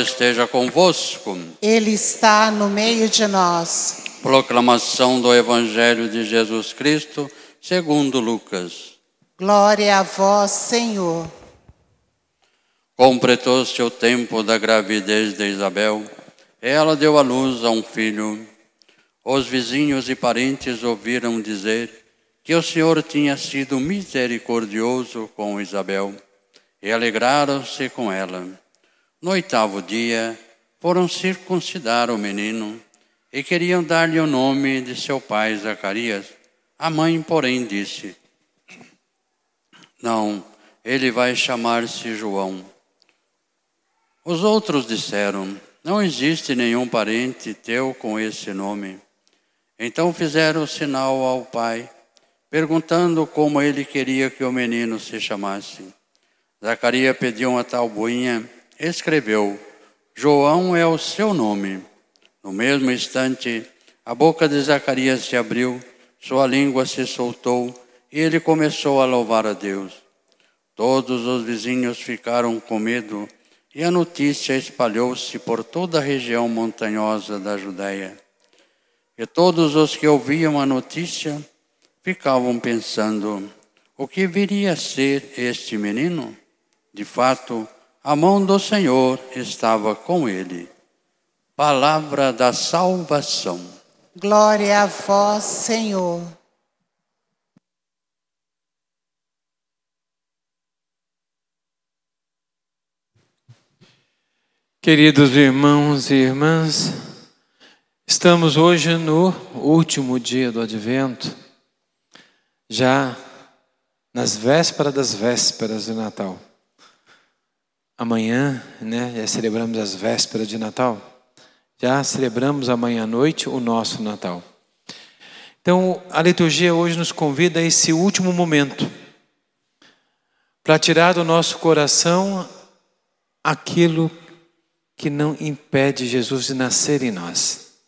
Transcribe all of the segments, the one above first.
esteja convosco. Ele está no meio de nós. Proclamação do Evangelho de Jesus Cristo, segundo Lucas. Glória a vós, Senhor. Completou-se o tempo da gravidez de Isabel. Ela deu à luz a um filho. Os vizinhos e parentes ouviram dizer que o Senhor tinha sido misericordioso com Isabel e alegraram-se com ela. No oitavo dia, foram circuncidar o menino e queriam dar-lhe o nome de seu pai Zacarias. A mãe, porém, disse: Não, ele vai chamar-se João. Os outros disseram: Não existe nenhum parente teu com esse nome. Então fizeram sinal ao pai, perguntando como ele queria que o menino se chamasse. Zacarias pediu uma talbuinha escreveu: João é o seu nome. No mesmo instante, a boca de Zacarias se abriu, sua língua se soltou e ele começou a louvar a Deus. Todos os vizinhos ficaram com medo e a notícia espalhou-se por toda a região montanhosa da Judéia. E todos os que ouviam a notícia ficavam pensando: o que viria a ser este menino? De fato, a mão do Senhor estava com ele. Palavra da salvação. Glória a vós, Senhor. Queridos irmãos e irmãs, estamos hoje no último dia do Advento, já nas vésperas das vésperas de Natal. Amanhã, né, já celebramos as vésperas de Natal. Já celebramos amanhã à noite o nosso Natal. Então, a liturgia hoje nos convida a esse último momento para tirar do nosso coração aquilo que não impede Jesus de nascer em nós.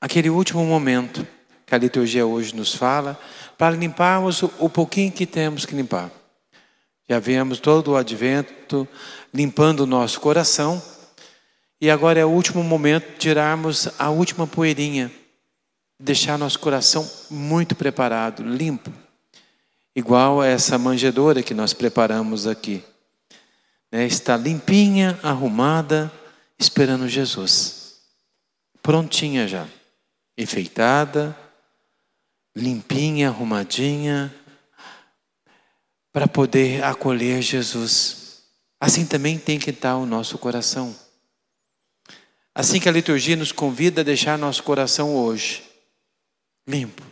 Aquele último momento que a liturgia hoje nos fala, para limparmos o pouquinho que temos que limpar. Já viemos todo o advento limpando o nosso coração. E agora é o último momento de tirarmos a última poeirinha, deixar nosso coração muito preparado, limpo, igual a essa manjedoura que nós preparamos aqui. Né? Está limpinha, arrumada, esperando Jesus. Prontinha já, enfeitada, limpinha, arrumadinha, para poder acolher Jesus. Assim também tem que estar o nosso coração. Assim que a liturgia nos convida a deixar nosso coração hoje limpo,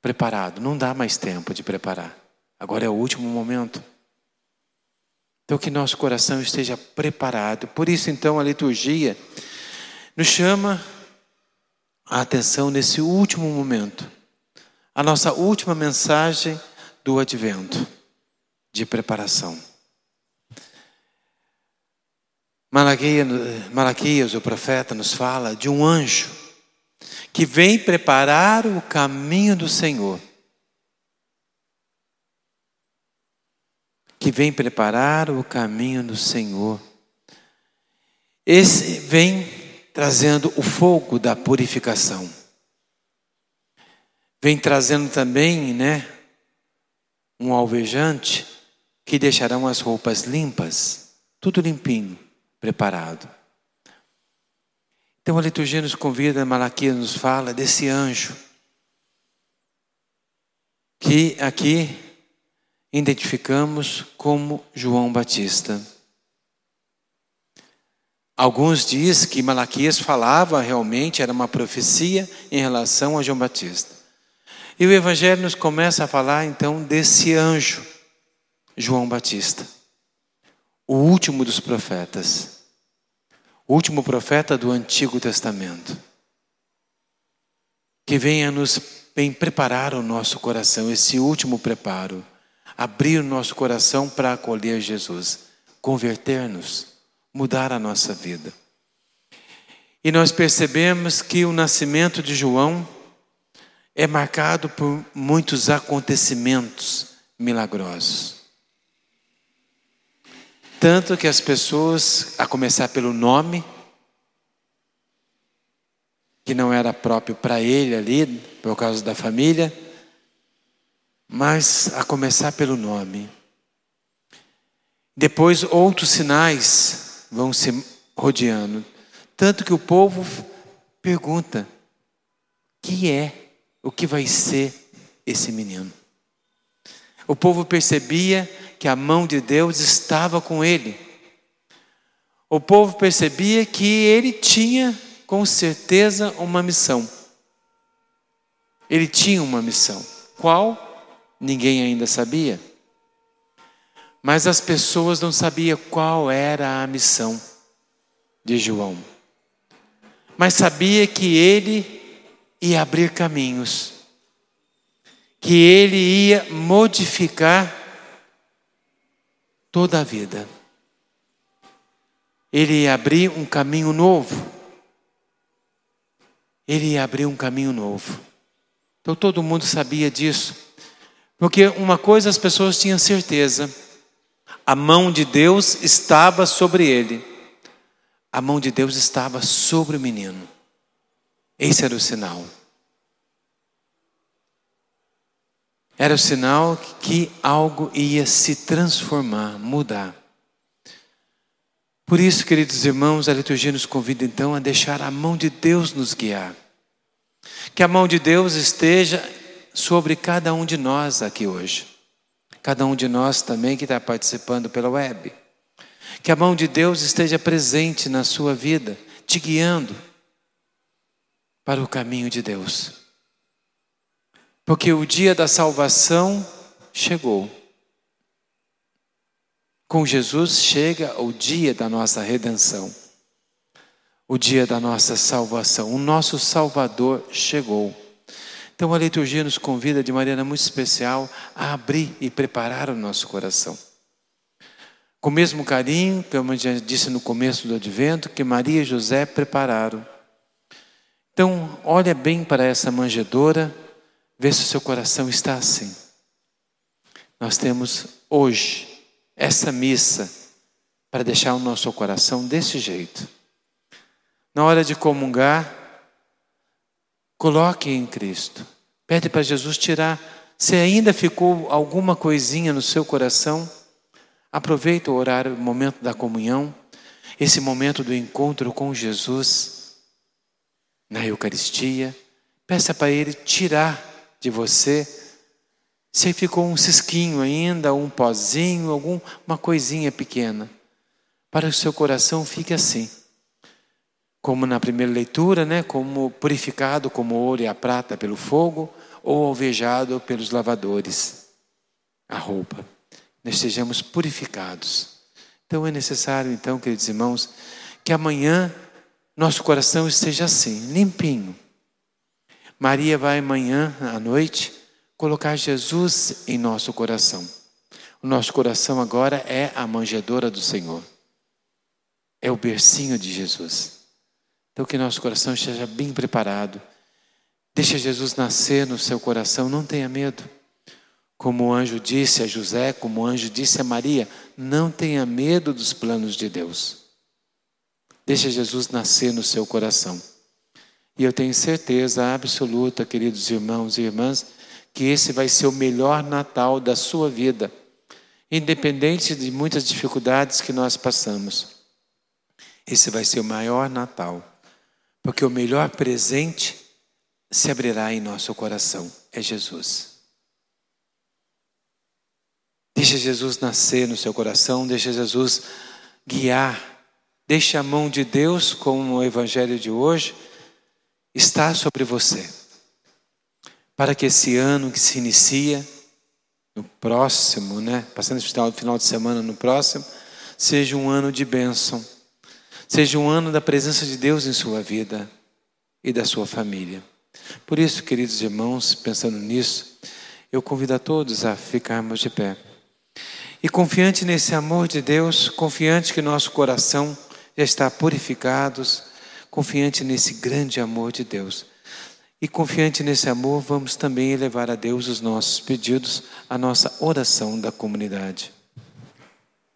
preparado. Não dá mais tempo de preparar. Agora é o último momento. Então que nosso coração esteja preparado. Por isso então a liturgia nos chama a atenção nesse último momento. A nossa última mensagem do advento, de preparação. Malaquias, Malaquias, o profeta, nos fala de um anjo que vem preparar o caminho do Senhor. Que vem preparar o caminho do Senhor. Esse vem trazendo o fogo da purificação. Vem trazendo também, né, um alvejante que deixarão as roupas limpas, tudo limpinho, preparado. Então a liturgia nos convida, Malaquias nos fala desse anjo que aqui identificamos como João Batista. Alguns dizem que Malaquias falava realmente, era uma profecia em relação a João Batista. E o Evangelho nos começa a falar então desse anjo, João Batista, o último dos profetas, o último profeta do Antigo Testamento, que venha nos vem preparar o nosso coração, esse último preparo, abrir o nosso coração para acolher Jesus, converter-nos, mudar a nossa vida. E nós percebemos que o nascimento de João é marcado por muitos acontecimentos milagrosos. Tanto que as pessoas, a começar pelo nome, que não era próprio para ele ali, por causa da família, mas a começar pelo nome. Depois outros sinais vão se rodeando. Tanto que o povo pergunta: que é, o que vai ser esse menino? O povo percebia que a mão de Deus estava com ele. O povo percebia que ele tinha, com certeza, uma missão. Ele tinha uma missão. Qual? Ninguém ainda sabia. Mas as pessoas não sabiam qual era a missão de João. Mas sabia que ele ia abrir caminhos, que ele ia modificar toda a vida. Ele ia abrir um caminho novo. Ele ia abrir um caminho novo. Então todo mundo sabia disso. Porque uma coisa as pessoas tinham certeza: a mão de Deus estava sobre ele. A mão de Deus estava sobre o menino. Esse era o sinal. Era o sinal que algo ia se transformar, mudar. Por isso, queridos irmãos, a liturgia nos convida então a deixar a mão de Deus nos guiar. Que a mão de Deus esteja sobre cada um de nós aqui hoje. Cada um de nós também que está participando pela web. Que a mão de Deus esteja presente na sua vida, te guiando para o caminho de Deus. Porque o dia da salvação chegou. Com Jesus chega o dia da nossa redenção, o dia da nossa salvação. O nosso Salvador chegou. Então a liturgia nos convida de maneira muito especial a abrir e preparar o nosso coração. Com o mesmo carinho, como eu já disse no começo do advento, que Maria e José prepararam. Então, olha bem para essa manjedoura Vê se o seu coração está assim. Nós temos hoje essa missa para deixar o nosso coração desse jeito. Na hora de comungar, coloque em Cristo. Pede para Jesus tirar. Se ainda ficou alguma coisinha no seu coração, aproveita o horário, o momento da comunhão, esse momento do encontro com Jesus na Eucaristia. Peça para Ele tirar de você, se ficou um cisquinho ainda, um pozinho, alguma coisinha pequena, para que o seu coração fique assim. Como na primeira leitura, né? como purificado como ouro e a prata pelo fogo, ou alvejado pelos lavadores, a roupa. Nós sejamos purificados. Então é necessário, então, queridos irmãos, que amanhã nosso coração esteja assim, limpinho Maria vai amanhã à noite colocar Jesus em nosso coração. O nosso coração agora é a manjedoura do Senhor. É o bercinho de Jesus. Então que nosso coração esteja bem preparado. Deixa Jesus nascer no seu coração, não tenha medo. Como o anjo disse a José, como o anjo disse a Maria, não tenha medo dos planos de Deus. Deixa Jesus nascer no seu coração. E eu tenho certeza absoluta, queridos irmãos e irmãs, que esse vai ser o melhor Natal da sua vida, independente de muitas dificuldades que nós passamos. Esse vai ser o maior Natal, porque o melhor presente se abrirá em nosso coração é Jesus. Deixa Jesus nascer no seu coração, deixa Jesus guiar, deixa a mão de Deus, como o Evangelho de hoje está sobre você. Para que esse ano que se inicia, no próximo, né? Passando esse final, final de semana no próximo, seja um ano de bênção. Seja um ano da presença de Deus em sua vida e da sua família. Por isso, queridos irmãos, pensando nisso, eu convido a todos a ficarmos de pé. E confiante nesse amor de Deus, confiante que nosso coração já está purificados, confiante nesse grande amor de Deus. E confiante nesse amor, vamos também elevar a Deus os nossos pedidos, a nossa oração da comunidade.